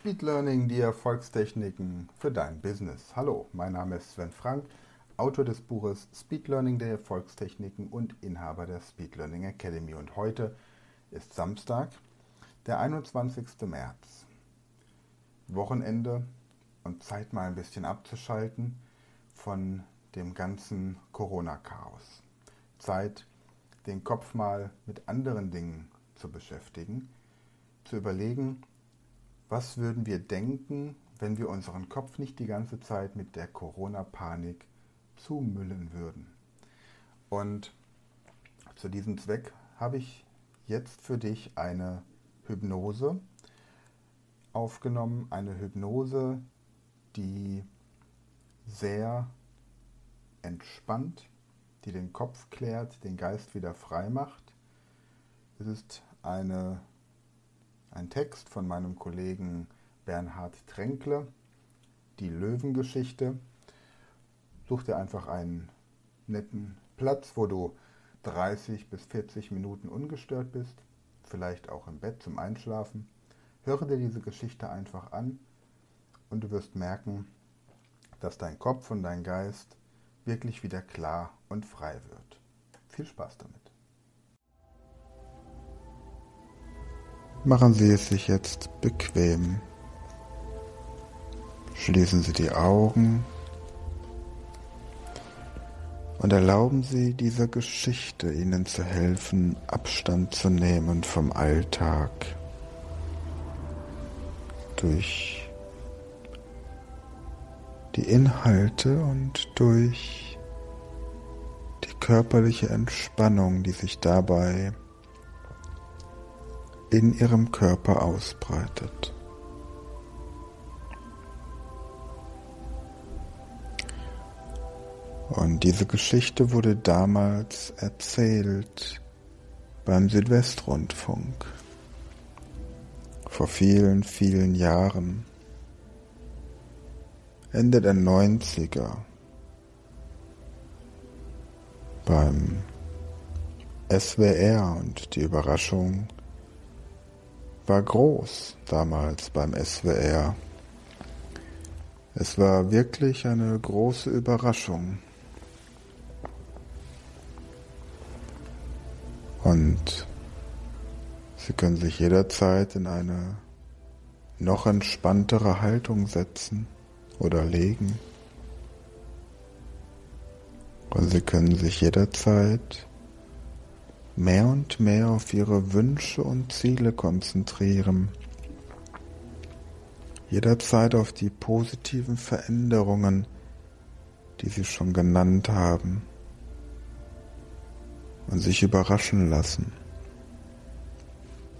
Speed Learning, die Erfolgstechniken für dein Business. Hallo, mein Name ist Sven Frank, Autor des Buches Speed Learning der Erfolgstechniken und Inhaber der Speed Learning Academy. Und heute ist Samstag, der 21. März. Wochenende und Zeit mal ein bisschen abzuschalten von dem ganzen Corona-Chaos. Zeit, den Kopf mal mit anderen Dingen zu beschäftigen, zu überlegen, was würden wir denken, wenn wir unseren Kopf nicht die ganze Zeit mit der Corona-Panik zumüllen würden? Und zu diesem Zweck habe ich jetzt für dich eine Hypnose aufgenommen, eine Hypnose, die sehr entspannt, die den Kopf klärt, den Geist wieder frei macht. Es ist eine ein Text von meinem Kollegen Bernhard Tränkle, die Löwengeschichte. Such dir einfach einen netten Platz, wo du 30 bis 40 Minuten ungestört bist, vielleicht auch im Bett zum Einschlafen. Höre dir diese Geschichte einfach an und du wirst merken, dass dein Kopf und dein Geist wirklich wieder klar und frei wird. Viel Spaß damit. Machen Sie es sich jetzt bequem. Schließen Sie die Augen und erlauben Sie dieser Geschichte Ihnen zu helfen, Abstand zu nehmen vom Alltag durch die Inhalte und durch die körperliche Entspannung, die sich dabei in ihrem Körper ausbreitet. Und diese Geschichte wurde damals erzählt beim Südwestrundfunk. Vor vielen, vielen Jahren, Ende der 90er, beim SWR und die Überraschung war groß damals beim SWR. Es war wirklich eine große Überraschung. Und Sie können sich jederzeit in eine noch entspanntere Haltung setzen oder legen. Und Sie können sich jederzeit mehr und mehr auf ihre Wünsche und Ziele konzentrieren. Jederzeit auf die positiven Veränderungen, die sie schon genannt haben. Und sich überraschen lassen.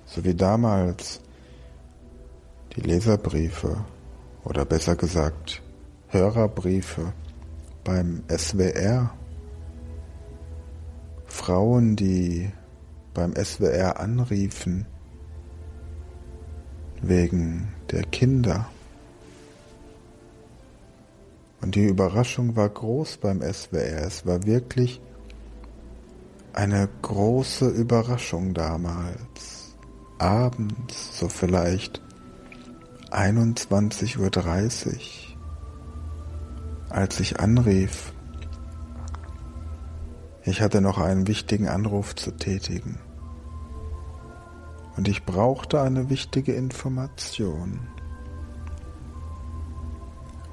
So wie damals die Leserbriefe oder besser gesagt Hörerbriefe beim SWR Frauen, die beim SWR anriefen wegen der Kinder. Und die Überraschung war groß beim SWR. Es war wirklich eine große Überraschung damals. Abends, so vielleicht 21.30 Uhr, als ich anrief ich hatte noch einen wichtigen Anruf zu tätigen. Und ich brauchte eine wichtige Information.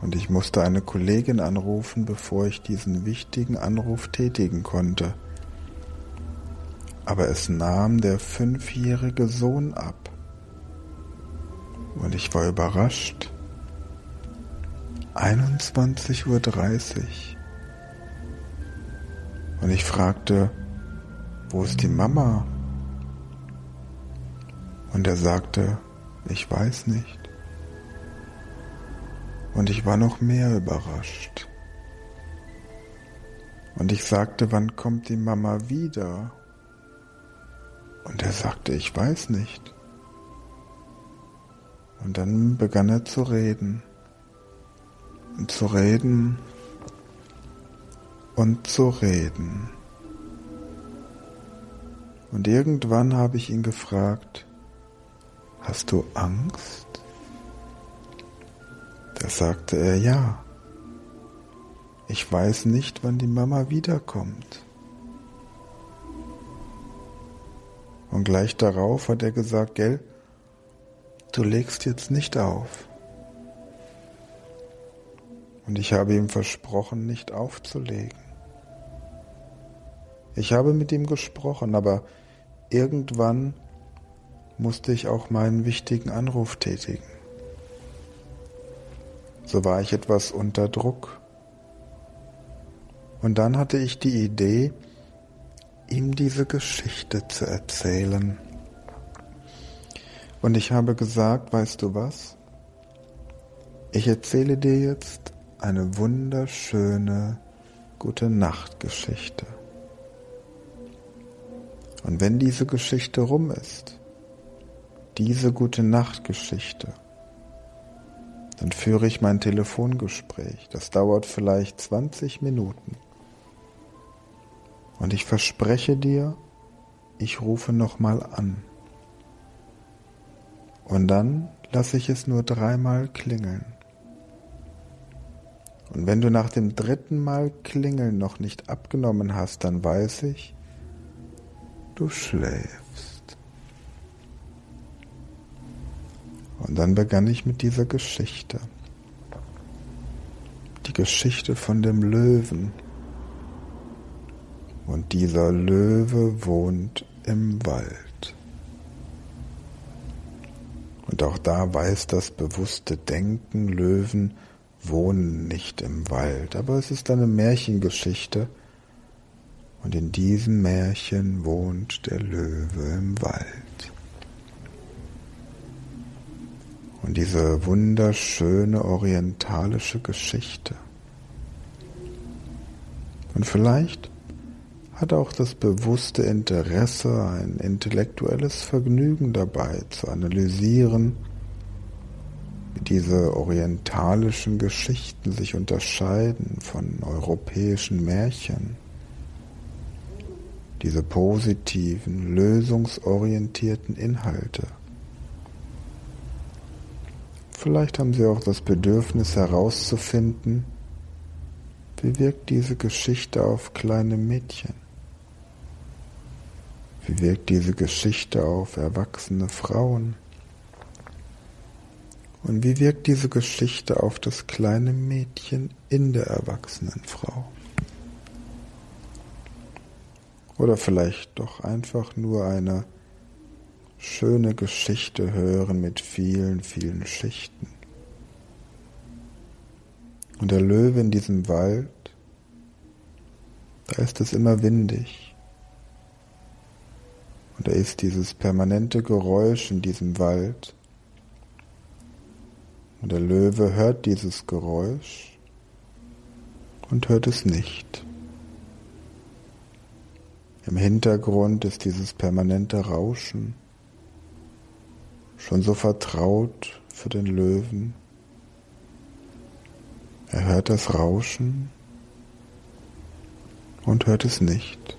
Und ich musste eine Kollegin anrufen, bevor ich diesen wichtigen Anruf tätigen konnte. Aber es nahm der fünfjährige Sohn ab. Und ich war überrascht. 21.30 Uhr. Und ich fragte, wo ist die Mama? Und er sagte, ich weiß nicht. Und ich war noch mehr überrascht. Und ich sagte, wann kommt die Mama wieder? Und er sagte, ich weiß nicht. Und dann begann er zu reden. Und zu reden und zu reden. Und irgendwann habe ich ihn gefragt, hast du Angst? Da sagte er ja. Ich weiß nicht, wann die Mama wiederkommt. Und gleich darauf hat er gesagt, gell, du legst jetzt nicht auf. Und ich habe ihm versprochen, nicht aufzulegen. Ich habe mit ihm gesprochen, aber irgendwann musste ich auch meinen wichtigen Anruf tätigen. So war ich etwas unter Druck. Und dann hatte ich die Idee, ihm diese Geschichte zu erzählen. Und ich habe gesagt, weißt du was? Ich erzähle dir jetzt eine wunderschöne gute Nachtgeschichte. Und wenn diese Geschichte rum ist, diese gute Nachtgeschichte, dann führe ich mein Telefongespräch. Das dauert vielleicht 20 Minuten. Und ich verspreche dir, ich rufe nochmal an. Und dann lasse ich es nur dreimal klingeln. Und wenn du nach dem dritten Mal klingeln noch nicht abgenommen hast, dann weiß ich, du schläfst. Und dann begann ich mit dieser Geschichte. Die Geschichte von dem Löwen. Und dieser Löwe wohnt im Wald. Und auch da weiß das bewusste Denken, Löwen wohnen nicht im Wald, aber es ist eine Märchengeschichte, und in diesem Märchen wohnt der Löwe im Wald. Und diese wunderschöne orientalische Geschichte. Und vielleicht hat auch das bewusste Interesse, ein intellektuelles Vergnügen dabei zu analysieren, wie diese orientalischen Geschichten sich unterscheiden von europäischen Märchen diese positiven, lösungsorientierten Inhalte. Vielleicht haben Sie auch das Bedürfnis herauszufinden, wie wirkt diese Geschichte auf kleine Mädchen? Wie wirkt diese Geschichte auf erwachsene Frauen? Und wie wirkt diese Geschichte auf das kleine Mädchen in der erwachsenen Frau? Oder vielleicht doch einfach nur eine schöne Geschichte hören mit vielen, vielen Schichten. Und der Löwe in diesem Wald, da ist es immer windig. Und da ist dieses permanente Geräusch in diesem Wald. Und der Löwe hört dieses Geräusch und hört es nicht. Im Hintergrund ist dieses permanente Rauschen schon so vertraut für den Löwen. Er hört das Rauschen und hört es nicht.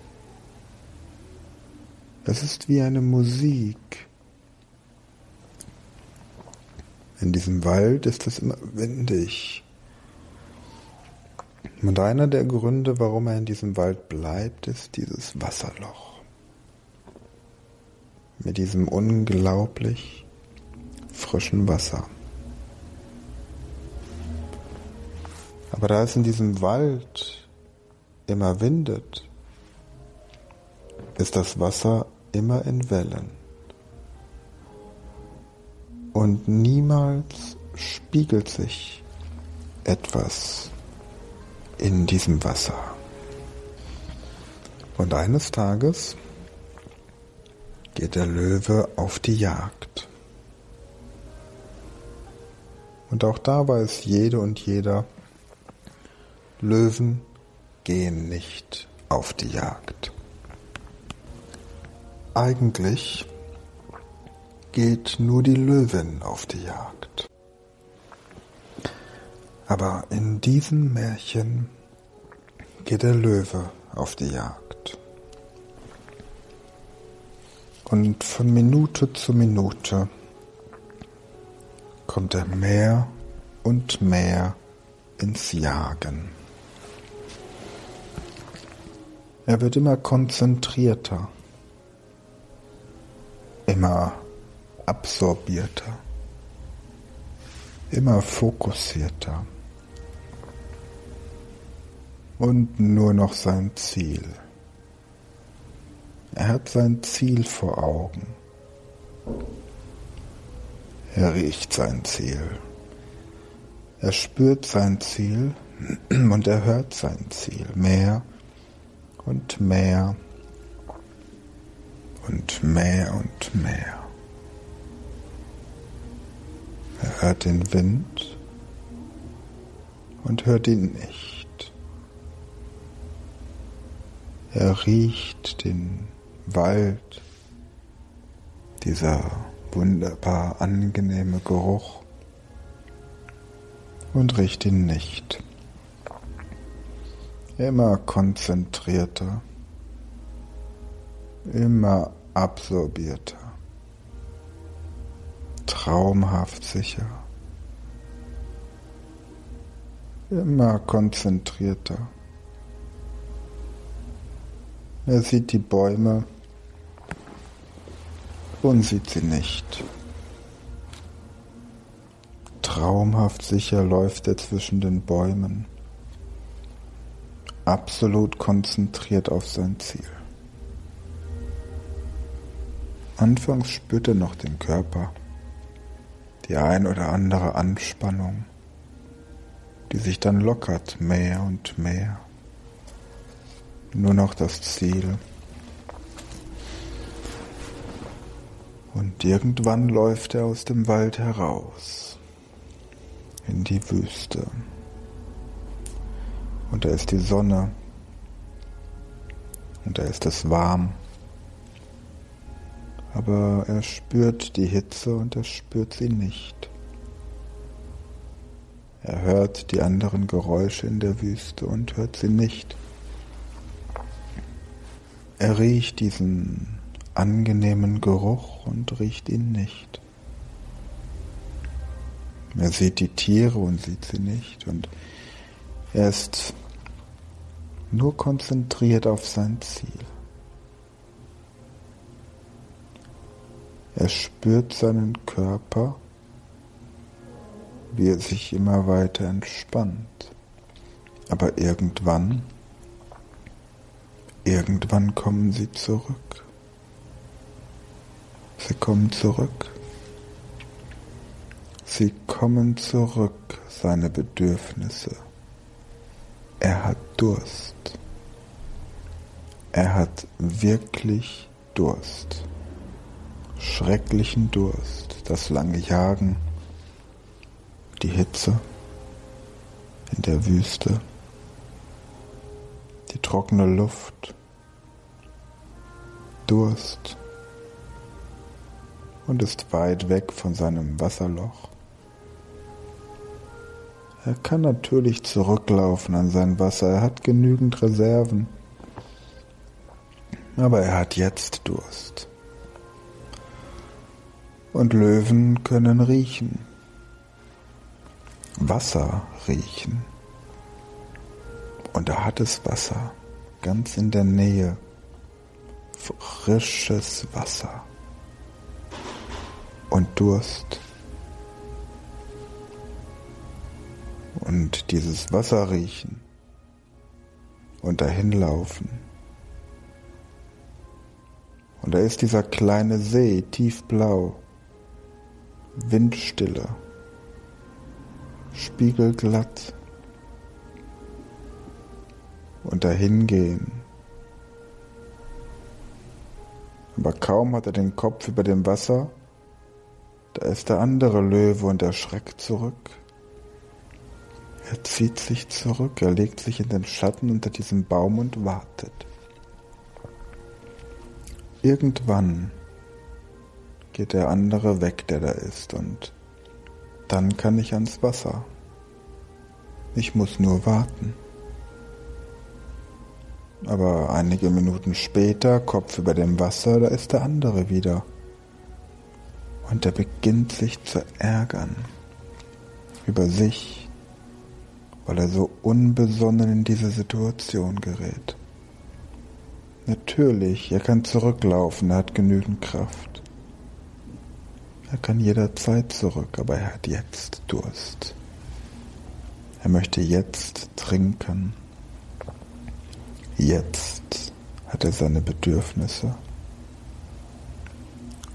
Es ist wie eine Musik. In diesem Wald ist es immer windig. Und einer der Gründe, warum er in diesem Wald bleibt, ist dieses Wasserloch. Mit diesem unglaublich frischen Wasser. Aber da es in diesem Wald immer windet, ist das Wasser immer in Wellen. Und niemals spiegelt sich etwas in diesem Wasser. Und eines Tages geht der Löwe auf die Jagd. Und auch da weiß jede und jeder, Löwen gehen nicht auf die Jagd. Eigentlich geht nur die Löwin auf die Jagd. Aber in diesem Märchen geht der Löwe auf die Jagd. Und von Minute zu Minute kommt er mehr und mehr ins Jagen. Er wird immer konzentrierter, immer absorbierter, immer fokussierter und nur noch sein Ziel. Er hat sein Ziel vor Augen. Er riecht sein Ziel. Er spürt sein Ziel und er hört sein Ziel mehr und mehr und mehr und mehr. Er hört den Wind und hört ihn nicht. Er riecht den Wald, dieser wunderbar angenehme Geruch und riecht ihn nicht. Immer konzentrierter, immer absorbierter, traumhaft sicher, immer konzentrierter. Er sieht die Bäume und sieht sie nicht. Traumhaft sicher läuft er zwischen den Bäumen, absolut konzentriert auf sein Ziel. Anfangs spürt er noch den Körper, die ein oder andere Anspannung, die sich dann lockert mehr und mehr. Nur noch das Ziel. Und irgendwann läuft er aus dem Wald heraus in die Wüste. Und da ist die Sonne und da ist es warm. Aber er spürt die Hitze und er spürt sie nicht. Er hört die anderen Geräusche in der Wüste und hört sie nicht. Er riecht diesen angenehmen Geruch und riecht ihn nicht. Er sieht die Tiere und sieht sie nicht und er ist nur konzentriert auf sein Ziel. Er spürt seinen Körper, wie er sich immer weiter entspannt. Aber irgendwann, irgendwann kommen sie zurück. Sie kommen zurück. Sie kommen zurück, seine Bedürfnisse. Er hat Durst. Er hat wirklich Durst. Schrecklichen Durst, das lange Jagen, die Hitze in der Wüste, die trockene Luft, Durst und ist weit weg von seinem Wasserloch. Er kann natürlich zurücklaufen an sein Wasser, er hat genügend Reserven, aber er hat jetzt Durst. Und Löwen können riechen, Wasser riechen. Und er hat es Wasser, ganz in der Nähe, frisches Wasser und Durst. Und dieses Wasser riechen und dahinlaufen. Und da ist dieser kleine See, tiefblau, Windstille, spiegelglatt. Und dahin gehen. Aber kaum hat er den Kopf über dem Wasser, Da ist der andere Löwe und er schreckt zurück. Er zieht sich zurück, er legt sich in den Schatten unter diesem Baum und wartet. Irgendwann geht der andere weg, der da ist, und dann kann ich ans Wasser. Ich muss nur warten. Aber einige Minuten später, Kopf über dem Wasser, da ist der andere wieder. Und er beginnt sich zu ärgern über sich, weil er so unbesonnen in diese Situation gerät. Natürlich, er kann zurücklaufen, er hat genügend Kraft. Er kann jederzeit zurück, aber er hat jetzt Durst. Er möchte jetzt trinken. Jetzt hat er seine Bedürfnisse.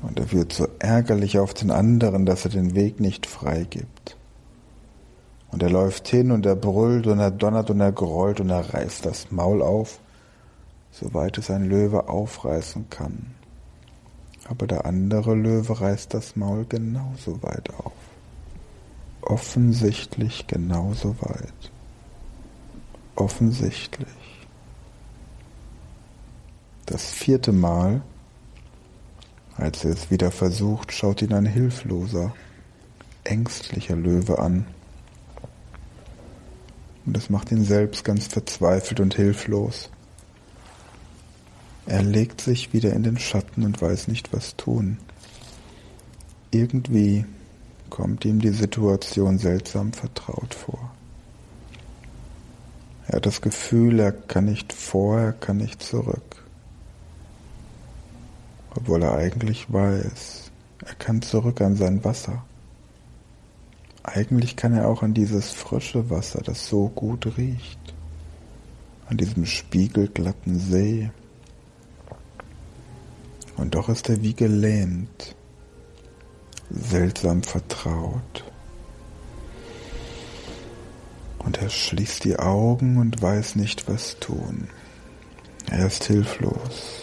Und er wird so ärgerlich auf den anderen, dass er den Weg nicht freigibt. Und er läuft hin und er brüllt und er donnert und er grollt und er reißt das Maul auf, soweit es ein Löwe aufreißen kann. Aber der andere Löwe reißt das Maul genauso weit auf. Offensichtlich genauso weit. Offensichtlich. Das vierte Mal, als er es wieder versucht, schaut ihn ein hilfloser, ängstlicher Löwe an. Und das macht ihn selbst ganz verzweifelt und hilflos. Er legt sich wieder in den Schatten und weiß nicht, was tun. Irgendwie kommt ihm die Situation seltsam vertraut vor. Er hat das Gefühl, er kann nicht vor, er kann nicht zurück. Obwohl er eigentlich weiß, er kann zurück an sein Wasser. Eigentlich kann er auch an dieses frische Wasser, das so gut riecht, an diesem spiegelglatten See, und doch ist er wie gelähmt, seltsam vertraut. Und er schließt die Augen und weiß nicht, was tun. Er ist hilflos,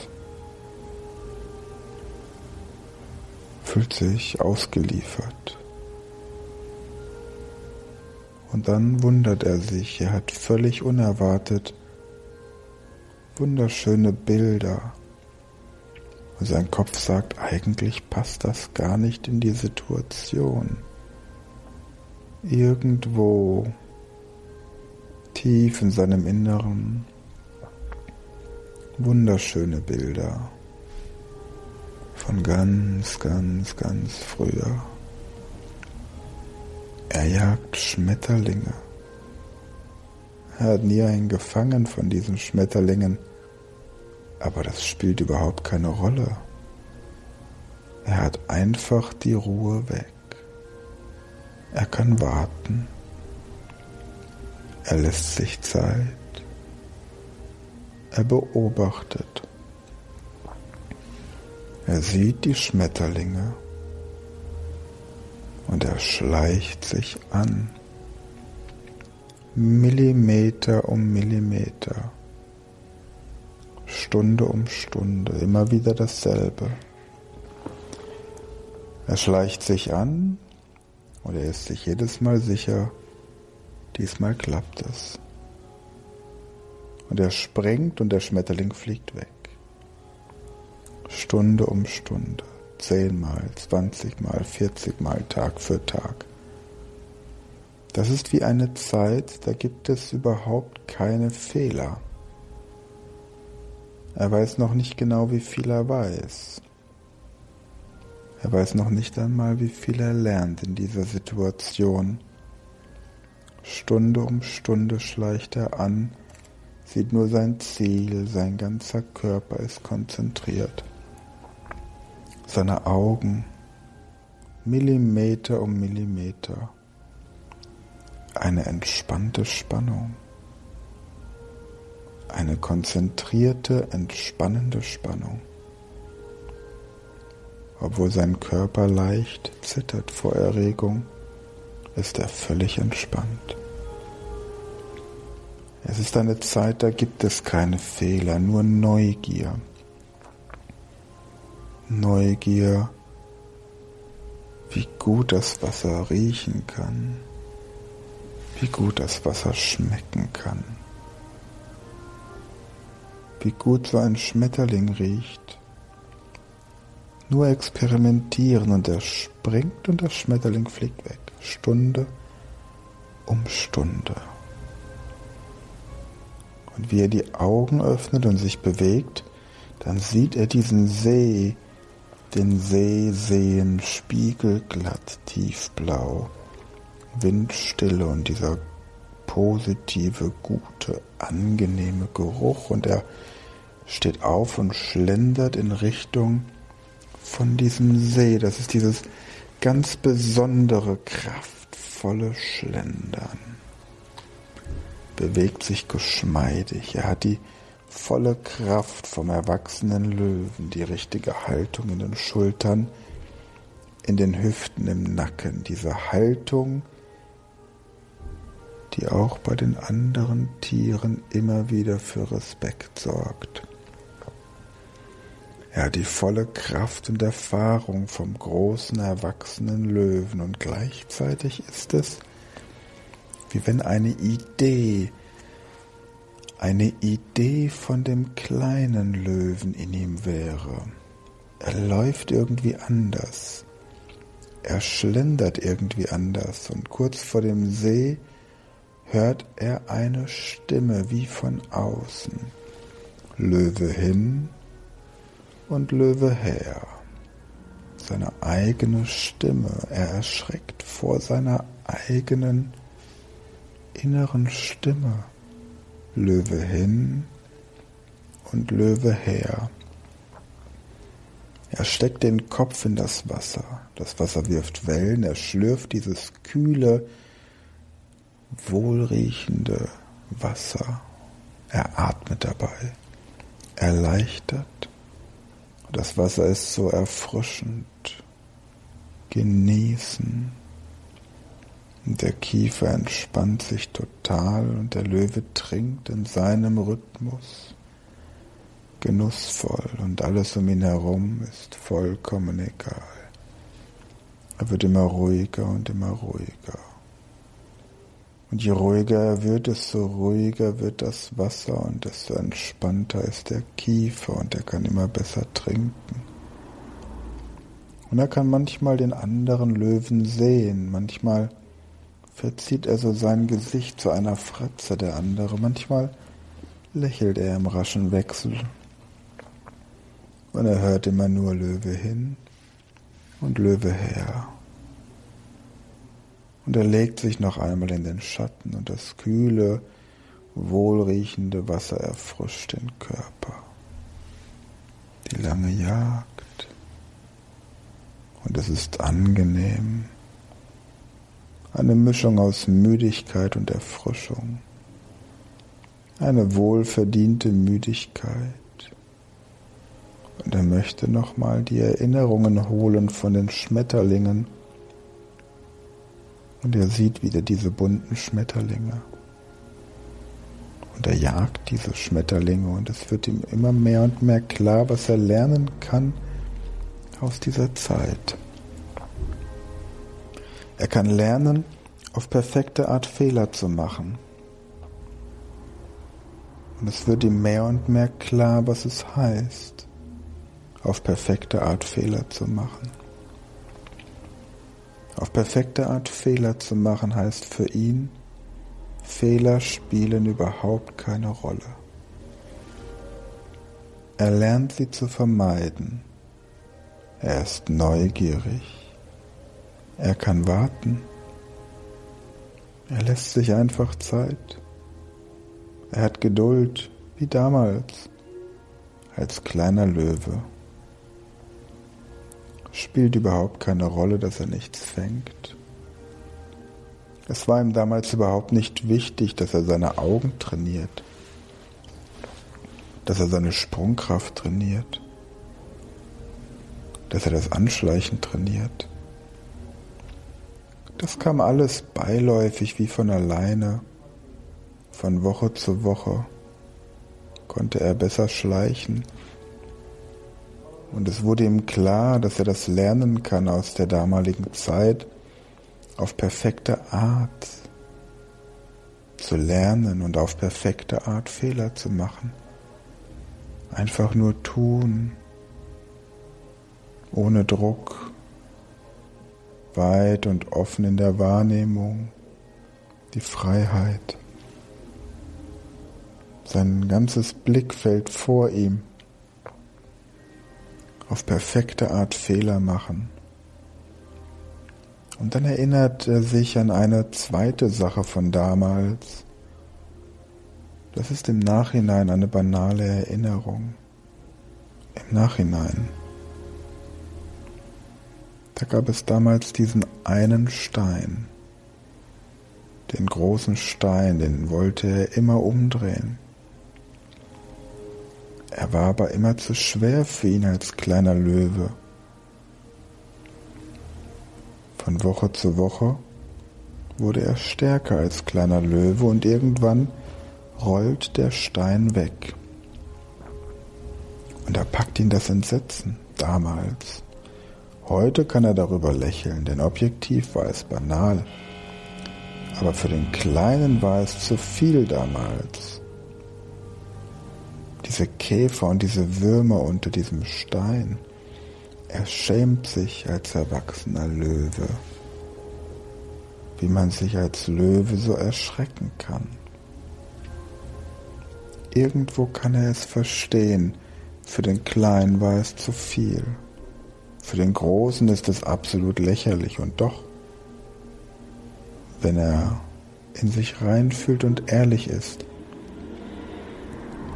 fühlt sich ausgeliefert. Und dann wundert er sich, er hat völlig unerwartet wunderschöne Bilder und sein Kopf sagt, eigentlich passt das gar nicht in die Situation. Irgendwo tief in seinem Inneren wunderschöne Bilder von ganz, ganz, ganz früher. Er jagt Schmetterlinge. Er hat nie einen gefangen von diesen Schmetterlingen aber das spielt überhaupt keine Rolle. Er hat einfach die Ruhe weg. Er kann warten. Er lässt sich Zeit. Er beobachtet. Er sieht die Schmetterlinge und er schleicht sich an. Millimeter um Millimeter. Stunde um Stunde, immer wieder dasselbe. Er schleicht sich an und er ist sich jedes Mal sicher, diesmal klappt es. Und er springt und der Schmetterling fliegt weg. Stunde um Stunde, zehnmal, zwanzigmal, vierzigmal, Tag für Tag. Das ist wie eine Zeit, da gibt es überhaupt keine Fehler. Er weiß noch nicht genau, wie viel er weiß. Er weiß noch nicht einmal, wie viel er lernt in dieser Situation. Stunde um Stunde schleicht er an, sieht nur sein Ziel, sein ganzer Körper ist konzentriert. Seine Augen, Millimeter um Millimeter. Eine entspannte Spannung eine konzentrierte, entspannende Spannung. Obwohl sein Körper leicht zittert vor Erregung, ist er völlig entspannt. Es ist eine Zeit, da gibt es keine Fehler, nur Neugier. Neugier wie gut das Wasser riechen kann, wie gut das Wasser schmecken kann, wie gut so ein Schmetterling riecht. Nur experimentieren und er springt und das Schmetterling fliegt weg, Stunde um Stunde. Und wie er die Augen öffnet und sich bewegt, dann sieht er diesen See, den See sehen, spiegelglatt, tiefblau, Windstille und dieser positive, gute, angenehme Geruch und er steht auf und schlendert in Richtung von diesem See. Das ist dieses ganz besondere, kraftvolle Schlendern. Bewegt sich geschmeidig. Er hat die volle Kraft vom erwachsenen Löwen, die richtige Haltung in den Schultern, in den Hüften, im Nacken, diese Haltung, die auch bei den anderen Tieren immer wieder für Respekt sorgt. Er hat die volle Kraft und Erfahrung vom großen erwachsenen Löwen und gleichzeitig ist es, wie wenn eine Idee eine Idee von dem kleinen Löwen in ihm wäre. Er läuft irgendwie anders. Er schlendert irgendwie anders und kurz vor dem See hört er eine Stimme wie von außen. Löwe hin und Löwe her. Seine eigene Stimme. Er erschreckt vor seiner eigenen inneren Stimme. Löwe hin und Löwe her. Er steckt den Kopf in das Wasser. Das Wasser wirft Wellen, er schlürft dieses kühle, wohlriechende Wasser. Er atmet dabei, erleichtert. Das Wasser ist so erfrischend. Genießen. Der Kiefer entspannt sich total und der Löwe trinkt in seinem Rhythmus genussvoll und alles um ihn herum ist vollkommen egal. Er wird immer ruhiger und immer ruhiger. Und je ruhiger er wird, desto ruhiger wird das Wasser und desto entspannter ist der Kiefer und er kann immer besser trinken. Und er kann manchmal den anderen Löwen sehen, manchmal verzieht er so sein Gesicht zu einer Fratze der andere. Manchmal lächelt er im raschen Wechsel. Und er hört immer nur Löwe hin und Löwe her. Und er legt sich noch einmal in den Schatten und das kühle, wohlriechende Wasser erfrischt den Körper. Die lange Jagd. Und es ist angenehm eine Mischung aus Müdigkeit und Erfrischung. Eine wohlverdiente Müdigkeit. Und er möchte nochmal die Erinnerungen holen von den Schmetterlingen. Und er sieht wieder diese bunten Schmetterlinge. Und er jagt diese Schmetterlinge und es wird ihm immer mehr und mehr klar, was er lernen kann aus dieser Zeit. Er kann lernen, auf perfekte Art Fehler zu machen. Und es wird ihm mehr und mehr klar, was es heißt, auf perfekte Art Fehler zu machen. Auf perfekte Art Fehler zu machen heißt für ihn, Fehler spielen überhaupt keine Rolle. Er lernt sie zu vermeiden. Er ist neugierig. Er kann warten. Er lässt sich einfach Zeit. Er hat Geduld, wie damals, als kleiner Löwe. Spielt überhaupt keine Rolle, dass er nichts fängt. Es war ihm damals überhaupt nicht wichtig, dass er seine Augen trainiert, dass er seine Sprungkraft trainiert, dass er das Anschleichen trainiert. Das kam alles beiläufig wie von alleine. Von Woche zu Woche konnte er besser schleichen. Und es wurde ihm klar, dass er das lernen kann aus der damaligen Zeit auf perfekte Art zu lernen und auf perfekte Art Fehler zu machen. Einfach nur tun, ohne Druck, weit und offen in der Wahrnehmung, die Freiheit. Sein ganzes Blickfeld vor ihm auf perfekte Art Fehler machen. Und dann erinnert er sich an eine zweite Sache von damals. Das ist im Nachhinein eine banale Erinnerung. Im Nachhinein. Da gab es damals diesen einen Stein. Den großen Stein, den wollte er immer umdrehen. Er war aber immer zu schwer für ihn als kleiner Löwe. Von Woche zu Woche wurde er stärker als kleiner Löwe und irgendwann rollt der Stein weg. Und da packt ihn das Entsetzen damals. Heute kann er darüber lächeln, denn objektiv war es banal. Aber für den Kleinen war es zu viel damals. Diese Käfer und diese Würmer unter diesem Stein. Er schämt sich als erwachsener Löwe, wie man sich als Löwe so erschrecken kann. Irgendwo kann er es verstehen, für den Kleinen war es zu viel. Für den Großen ist es absolut lächerlich und doch, wenn er in sich reinfühlt und ehrlich ist,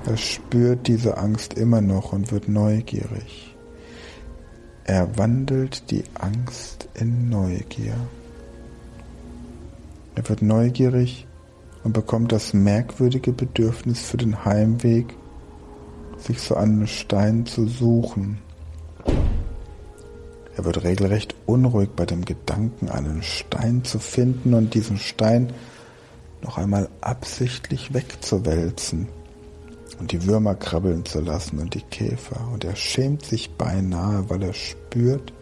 er spürt diese Angst immer noch und wird neugierig. Er wandelt die Angst in Neugier. Er wird neugierig und bekommt das merkwürdige Bedürfnis für den Heimweg, sich so einen Stein zu suchen. Er wird regelrecht unruhig bei dem Gedanken, einen Stein zu finden und diesen Stein noch einmal absichtlich wegzuwälzen und die Würmer krabbeln zu lassen und die Käfer. Und er schämt sich beinahe, weil er spürt,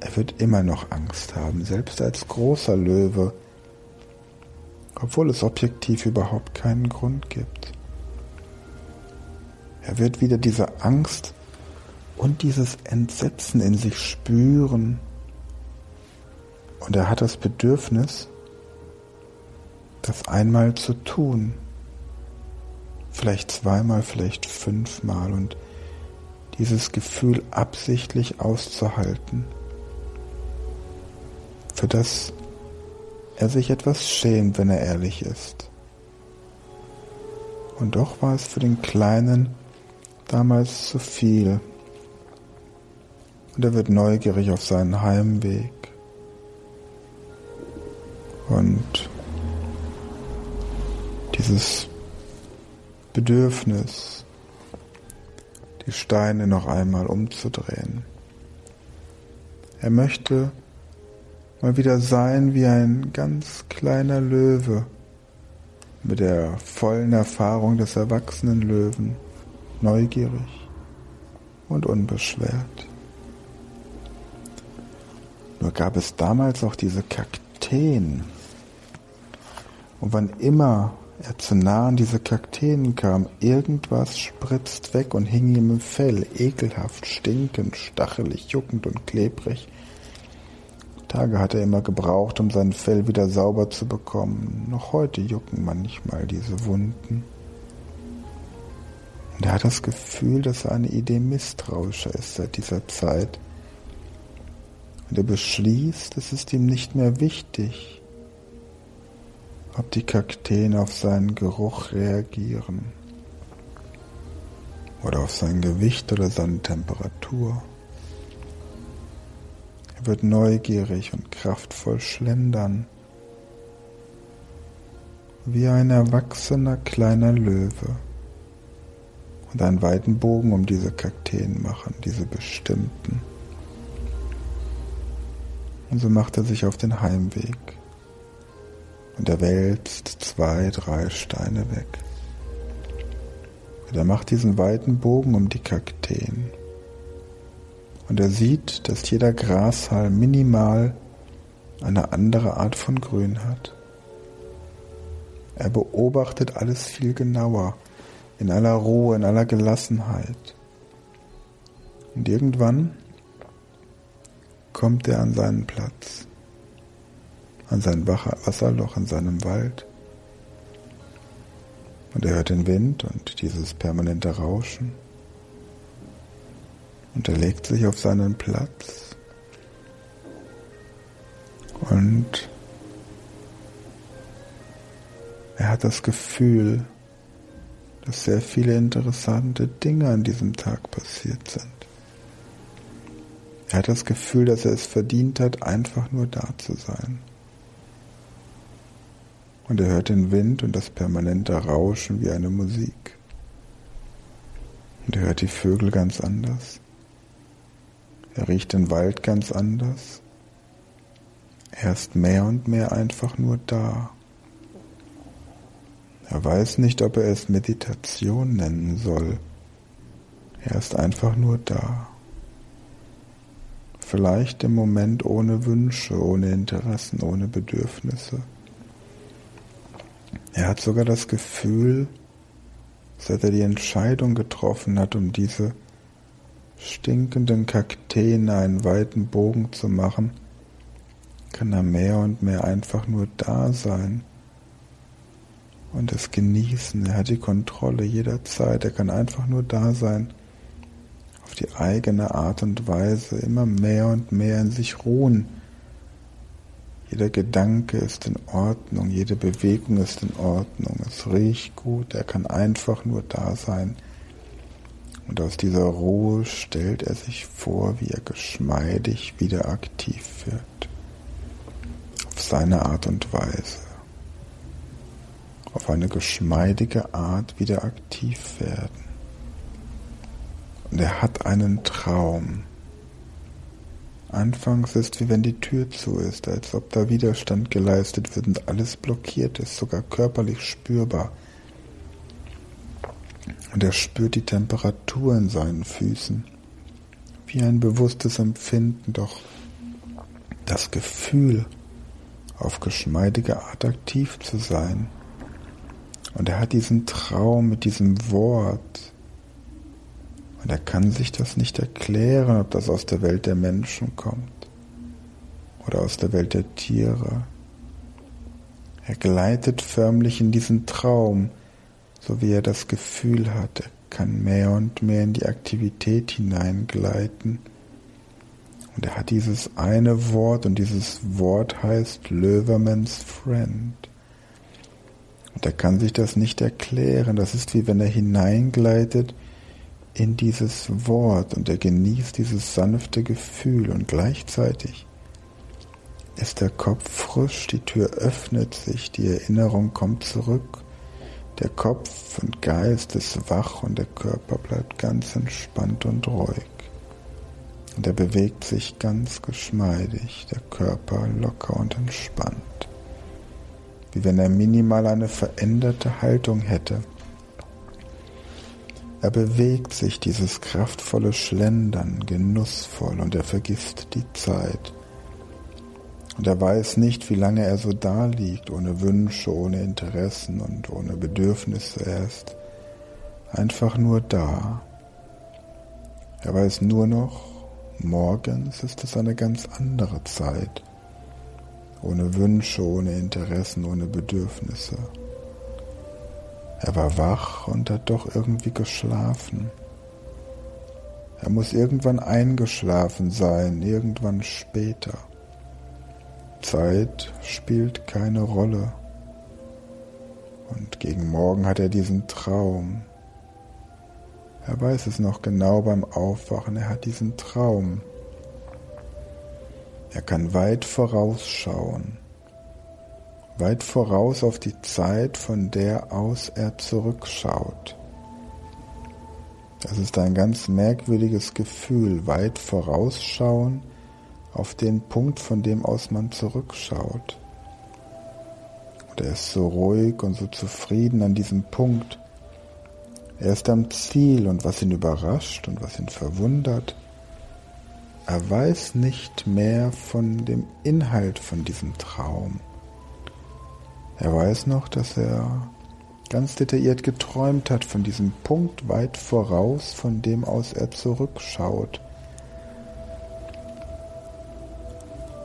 er wird immer noch Angst haben, selbst als großer Löwe, obwohl es objektiv überhaupt keinen Grund gibt. Er wird wieder diese Angst und dieses Entsetzen in sich spüren. Und er hat das Bedürfnis, das einmal zu tun vielleicht zweimal, vielleicht fünfmal und dieses Gefühl absichtlich auszuhalten, für das er sich etwas schämt, wenn er ehrlich ist. Und doch war es für den Kleinen damals zu viel. Und er wird neugierig auf seinen Heimweg. Und dieses Bedürfnis, die Steine noch einmal umzudrehen. Er möchte mal wieder sein wie ein ganz kleiner Löwe mit der vollen Erfahrung des erwachsenen Löwen, neugierig und unbeschwert. Nur gab es damals auch diese Kakteen. Und wann immer er zu nah an diese Kakteen kam, irgendwas spritzt weg und hing ihm im Fell, ekelhaft, stinkend, stachelig, juckend und klebrig. Tage hat er immer gebraucht, um sein Fell wieder sauber zu bekommen. Noch heute jucken manchmal diese Wunden. Und er hat das Gefühl, dass er eine Idee misstrauischer ist seit dieser Zeit. Und er beschließt, es ist ihm nicht mehr wichtig, ob die Kakteen auf seinen Geruch reagieren oder auf sein Gewicht oder seine Temperatur. Er wird neugierig und kraftvoll schlendern, wie ein erwachsener kleiner Löwe und einen weiten Bogen um diese Kakteen machen, diese bestimmten. Und so macht er sich auf den Heimweg und er wälzt zwei, drei Steine weg. Und er macht diesen weiten Bogen um die Kakteen. Und er sieht, dass jeder Grashalm minimal eine andere Art von Grün hat. Er beobachtet alles viel genauer, in aller Ruhe, in aller Gelassenheit. Und irgendwann kommt er an seinen Platz, an sein Wasserloch in seinem Wald. Und er hört den Wind und dieses permanente Rauschen. Und er legt sich auf seinen Platz. Und er hat das Gefühl, dass sehr viele interessante Dinge an diesem Tag passiert sind. Er hat das Gefühl, dass er es verdient hat, einfach nur da zu sein. Und er hört den Wind und das permanente Rauschen wie eine Musik. Und er hört die Vögel ganz anders. Er riecht den Wald ganz anders. Er ist mehr und mehr einfach nur da. Er weiß nicht, ob er es Meditation nennen soll. Er ist einfach nur da. Vielleicht im Moment ohne Wünsche, ohne Interessen, ohne Bedürfnisse. Er hat sogar das Gefühl, seit er die Entscheidung getroffen hat, um diese stinkenden Kakteen einen weiten Bogen zu machen, kann er mehr und mehr einfach nur da sein und es genießen. Er hat die Kontrolle jederzeit. Er kann einfach nur da sein, die eigene Art und Weise, immer mehr und mehr in sich ruhen. Jeder Gedanke ist in Ordnung, jede Bewegung ist in Ordnung, es riecht gut, er kann einfach nur da sein. Und aus dieser Ruhe stellt er sich vor, wie er geschmeidig wieder aktiv wird. Auf seine Art und Weise auf eine geschmeidige Art wieder aktiv werden. Und er hat einen Traum. Anfangs ist wie wenn die Tür zu ist, als ob da Widerstand geleistet wird und alles blockiert ist, sogar körperlich spürbar. Und er spürt die Temperatur in seinen Füßen, wie ein bewusstes Empfinden, doch das Gefühl, auf geschmeidige Art aktiv zu sein, und er hat diesen Traum mit diesem Wort. Und er kann sich das nicht erklären, ob das aus der Welt der Menschen kommt oder aus der Welt der Tiere. Er gleitet förmlich in diesen Traum, so wie er das Gefühl hat, er kann mehr und mehr in die Aktivität hineingleiten. Und er hat dieses eine Wort und dieses Wort heißt Löwermans Friend. Und er kann sich das nicht erklären. Das ist wie wenn er hineingleitet in dieses Wort und er genießt dieses sanfte Gefühl und gleichzeitig ist der Kopf frisch, die Tür öffnet sich, die Erinnerung kommt zurück, der Kopf und Geist ist wach und der Körper bleibt ganz entspannt und ruhig. Und er bewegt sich ganz geschmeidig, der Körper locker und entspannt wie wenn er minimal eine veränderte Haltung hätte. Er bewegt sich dieses kraftvolle Schlendern genussvoll und er vergisst die Zeit. Und er weiß nicht, wie lange er so da liegt, ohne Wünsche, ohne Interessen und ohne Bedürfnisse. Er ist einfach nur da. Er weiß nur noch, morgens ist es eine ganz andere Zeit ohne Wünsche, ohne Interessen, ohne Bedürfnisse. Er war wach und hat doch irgendwie geschlafen. Er muss irgendwann eingeschlafen sein, irgendwann später. Zeit spielt keine Rolle. Und gegen Morgen hat er diesen Traum. Er weiß es noch genau beim Aufwachen, er hat diesen Traum. Er kann weit vorausschauen, weit voraus auf die Zeit, von der aus er zurückschaut. Das ist ein ganz merkwürdiges Gefühl, weit vorausschauen auf den Punkt, von dem aus man zurückschaut. Und er ist so ruhig und so zufrieden an diesem Punkt. Er ist am Ziel und was ihn überrascht und was ihn verwundert, er weiß nicht mehr von dem Inhalt von diesem Traum. Er weiß noch, dass er ganz detailliert geträumt hat von diesem Punkt weit voraus, von dem aus er zurückschaut.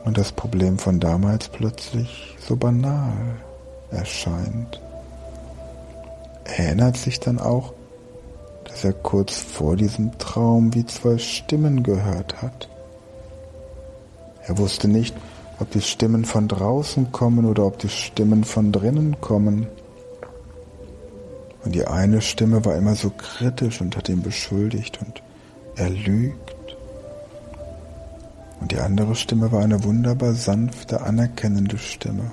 Und das Problem von damals plötzlich so banal erscheint. Er erinnert sich dann auch, dass er kurz vor diesem Traum wie zwei Stimmen gehört hat. Er wusste nicht, ob die Stimmen von draußen kommen oder ob die Stimmen von drinnen kommen. Und die eine Stimme war immer so kritisch und hat ihn beschuldigt und er lügt. Und die andere Stimme war eine wunderbar sanfte, anerkennende Stimme.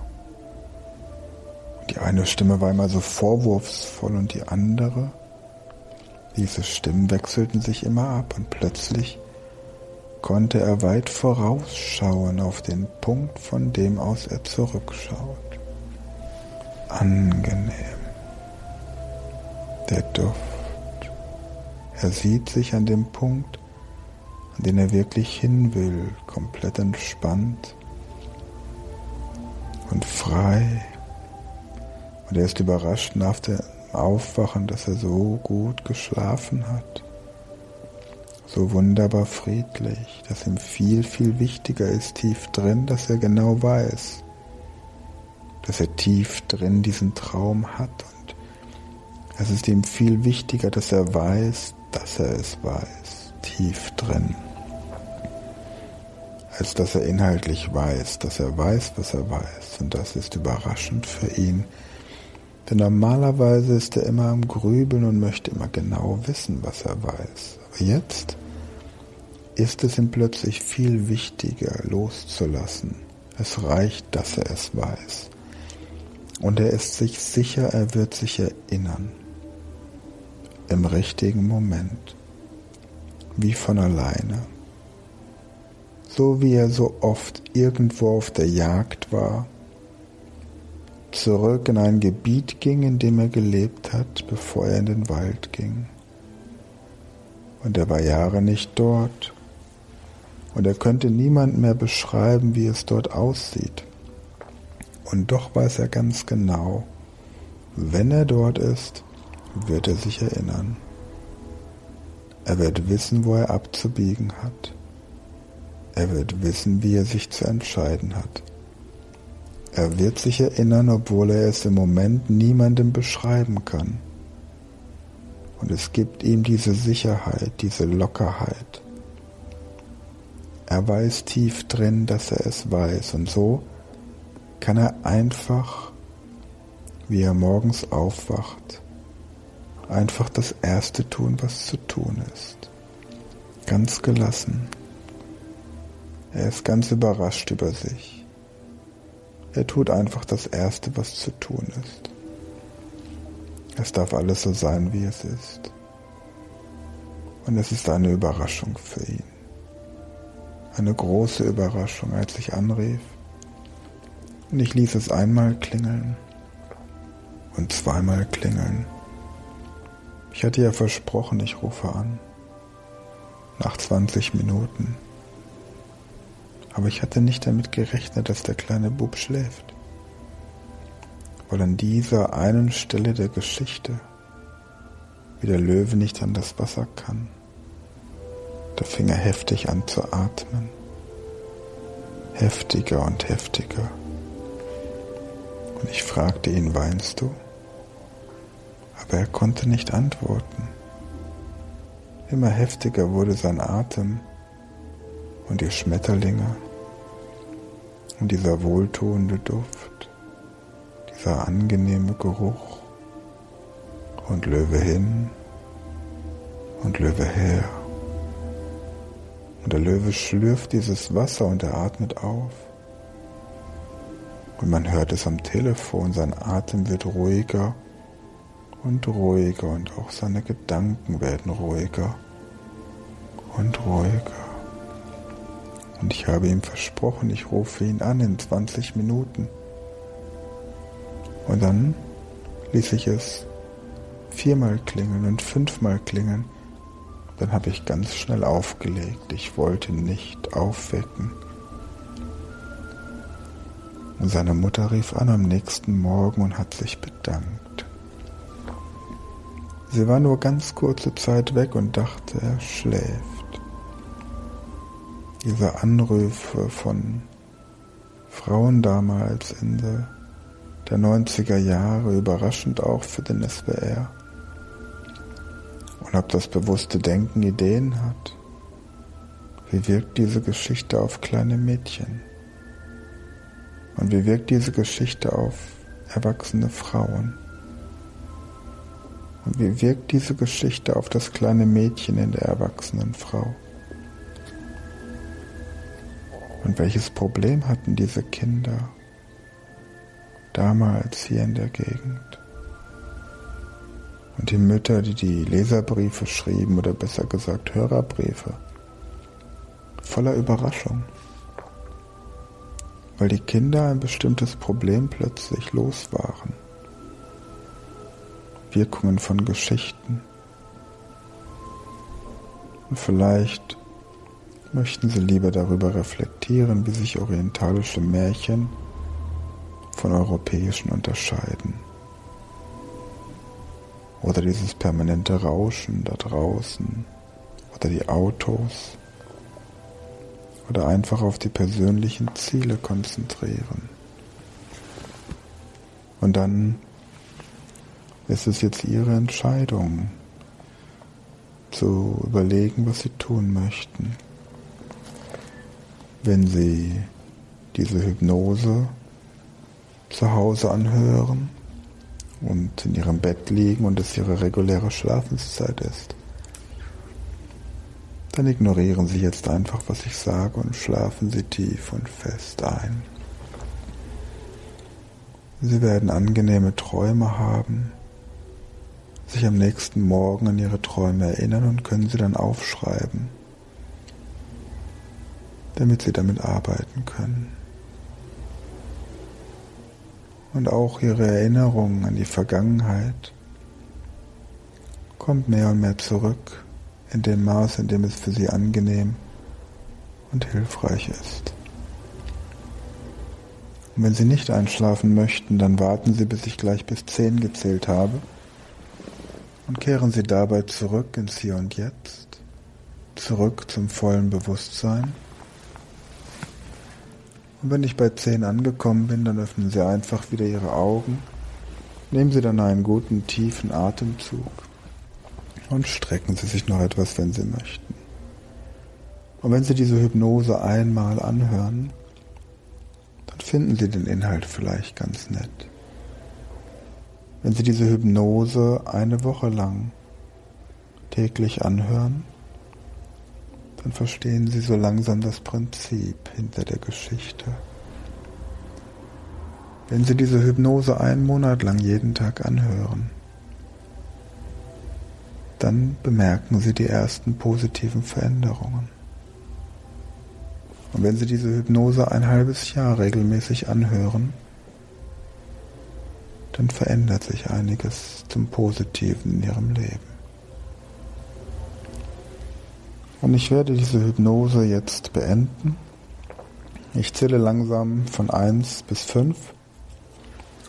Und die eine Stimme war immer so vorwurfsvoll und die andere, diese Stimmen wechselten sich immer ab und plötzlich konnte er weit vorausschauen auf den Punkt, von dem aus er zurückschaut. Angenehm. Der Duft. Er sieht sich an dem Punkt, an den er wirklich hin will, komplett entspannt und frei. Und er ist überrascht nach dem Aufwachen, dass er so gut geschlafen hat so wunderbar friedlich, dass ihm viel, viel wichtiger ist tief drin, dass er genau weiß, dass er tief drin diesen Traum hat. Und es ist ihm viel wichtiger, dass er weiß, dass er es weiß, tief drin, als dass er inhaltlich weiß, dass er weiß, was er weiß. Und das ist überraschend für ihn, denn normalerweise ist er immer am Grübeln und möchte immer genau wissen, was er weiß. Aber jetzt ist es ihm plötzlich viel wichtiger loszulassen. Es reicht, dass er es weiß. Und er ist sich sicher, er wird sich erinnern. Im richtigen Moment. Wie von alleine. So wie er so oft irgendwo auf der Jagd war, zurück in ein Gebiet ging, in dem er gelebt hat, bevor er in den Wald ging. Und er war Jahre nicht dort, und er könnte niemand mehr beschreiben, wie es dort aussieht. Und doch weiß er ganz genau, wenn er dort ist, wird er sich erinnern. Er wird wissen, wo er abzubiegen hat. Er wird wissen, wie er sich zu entscheiden hat. Er wird sich erinnern, obwohl er es im Moment niemandem beschreiben kann. Und es gibt ihm diese Sicherheit, diese Lockerheit, er weiß tief drin, dass er es weiß. Und so kann er einfach, wie er morgens aufwacht, einfach das Erste tun, was zu tun ist. Ganz gelassen. Er ist ganz überrascht über sich. Er tut einfach das Erste, was zu tun ist. Es darf alles so sein, wie es ist. Und es ist eine Überraschung für ihn eine große Überraschung, als ich anrief. Und ich ließ es einmal klingeln und zweimal klingeln. Ich hatte ja versprochen, ich rufe an. Nach 20 Minuten. Aber ich hatte nicht damit gerechnet, dass der kleine Bub schläft. Weil an dieser einen Stelle der Geschichte, wie der Löwe nicht an das Wasser kann, da fing er heftig an zu atmen. Heftiger und heftiger. Und ich fragte ihn, weinst du? Aber er konnte nicht antworten. Immer heftiger wurde sein Atem und die Schmetterlinge und dieser wohltuende Duft, dieser angenehme Geruch und Löwe hin und Löwe her. Und der Löwe schlürft dieses Wasser und er atmet auf. Und man hört es am Telefon, sein Atem wird ruhiger und ruhiger und auch seine Gedanken werden ruhiger und ruhiger. Und ich habe ihm versprochen, ich rufe ihn an in 20 Minuten. Und dann ließ ich es viermal klingeln und fünfmal klingeln Dann habe ich ganz schnell aufgelegt. Ich wollte nicht aufwecken. Und seine Mutter rief an am nächsten Morgen und hat sich bedankt. Sie war nur ganz kurze Zeit weg und dachte, er schläft. Diese Anrufe von Frauen damals Ende der 90er Jahre, überraschend auch für den SWR. Und ob das bewusste Denken Ideen hat. Wie wirkt diese Geschichte auf kleine Mädchen? Und wie wirkt diese Geschichte auf erwachsene Frauen? Und wie wirkt diese Geschichte auf das kleine Mädchen in der erwachsenen Frau? Und welches Problem hatten diese Kinder damals hier in der Gegend? Und die Mütter, die die Leserbriefe schrieben oder besser gesagt Hörerbriefe, voller Überraschung, weil die Kinder ein bestimmtes Problem plötzlich los waren. Wirkungen von Geschichten. Und vielleicht möchten Sie lieber darüber reflektieren, wie sich orientalische Märchen von europäischen unterscheiden. Oder dieses permanente Rauschen da draußen. Oder die Autos. Oder einfach auf die persönlichen Ziele konzentrieren. Und dann ist es jetzt Ihre Entscheidung zu überlegen, was Sie tun möchten. Wenn Sie diese Hypnose zu Hause anhören und in Ihrem Bett liegen und es Ihre reguläre Schlafenszeit ist. Dann ignorieren Sie jetzt einfach, was ich sage und schlafen Sie tief und fest ein. Sie werden angenehme Träume haben, sich am nächsten Morgen an Ihre Träume erinnern und können sie dann aufschreiben damit sie damit arbeiten können. Und auch ihre Erinnerung an die Vergangenheit kommt mehr und mehr zurück in dem Maß, in dem es für sie angenehm und hilfreich ist. Und wenn Sie nicht einschlafen möchten, dann warten Sie, bis ich gleich bis zehn gezählt habe und kehren Sie dabei zurück ins Hier und Jetzt, zurück zum vollen Bewusstsein. Und wenn ich bei 10 angekommen bin, dann öffnen Sie einfach wieder Ihre Augen. Nehmen Sie dann einen guten tiefen Atemzug und strecken Sie sich noch etwas, wenn Sie möchten. Und wenn Sie diese Hypnose einmal anhören, dann finden Sie den Inhalt vielleicht ganz nett. Wenn Sie diese Hypnose eine Woche lang täglich anhören, dann verstehen Sie so langsam das Prinzip hinter der Geschichte. Wenn Sie diese Hypnose einen Monat lang jeden Tag anhören, dann bemerken Sie die ersten positiven Veränderungen. Und wenn Sie diese Hypnose ein halbes Jahr regelmäßig anhören, dann verändert sich einiges zum Positiven in Ihrem Leben. Und ich werde diese Hypnose jetzt beenden. Ich zähle langsam von 1 bis 5.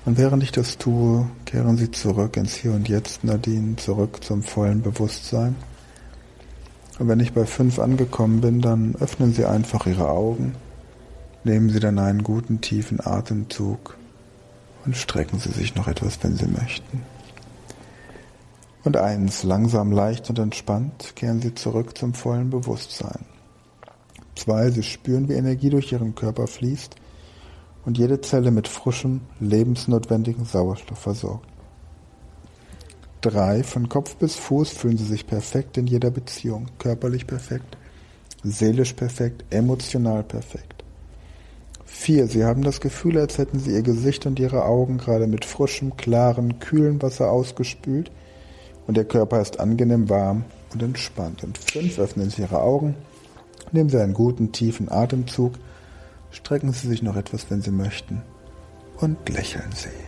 Und während ich das tue, kehren Sie zurück ins Hier und Jetzt, Nadine, zurück zum vollen Bewusstsein. Und wenn ich bei 5 angekommen bin, dann öffnen Sie einfach Ihre Augen, nehmen Sie dann einen guten tiefen Atemzug und strecken Sie sich noch etwas, wenn Sie möchten. Und eins, langsam, leicht und entspannt kehren Sie zurück zum vollen Bewusstsein. Zwei, Sie spüren, wie Energie durch Ihren Körper fließt und jede Zelle mit frischem, lebensnotwendigen Sauerstoff versorgt. Drei, von Kopf bis Fuß fühlen Sie sich perfekt in jeder Beziehung, körperlich perfekt, seelisch perfekt, emotional perfekt. Vier, Sie haben das Gefühl, als hätten Sie Ihr Gesicht und Ihre Augen gerade mit frischem, klaren, kühlen Wasser ausgespült und der Körper ist angenehm warm und entspannt. Und fünf, öffnen Sie Ihre Augen, nehmen Sie einen guten, tiefen Atemzug, strecken Sie sich noch etwas, wenn Sie möchten und lächeln Sie.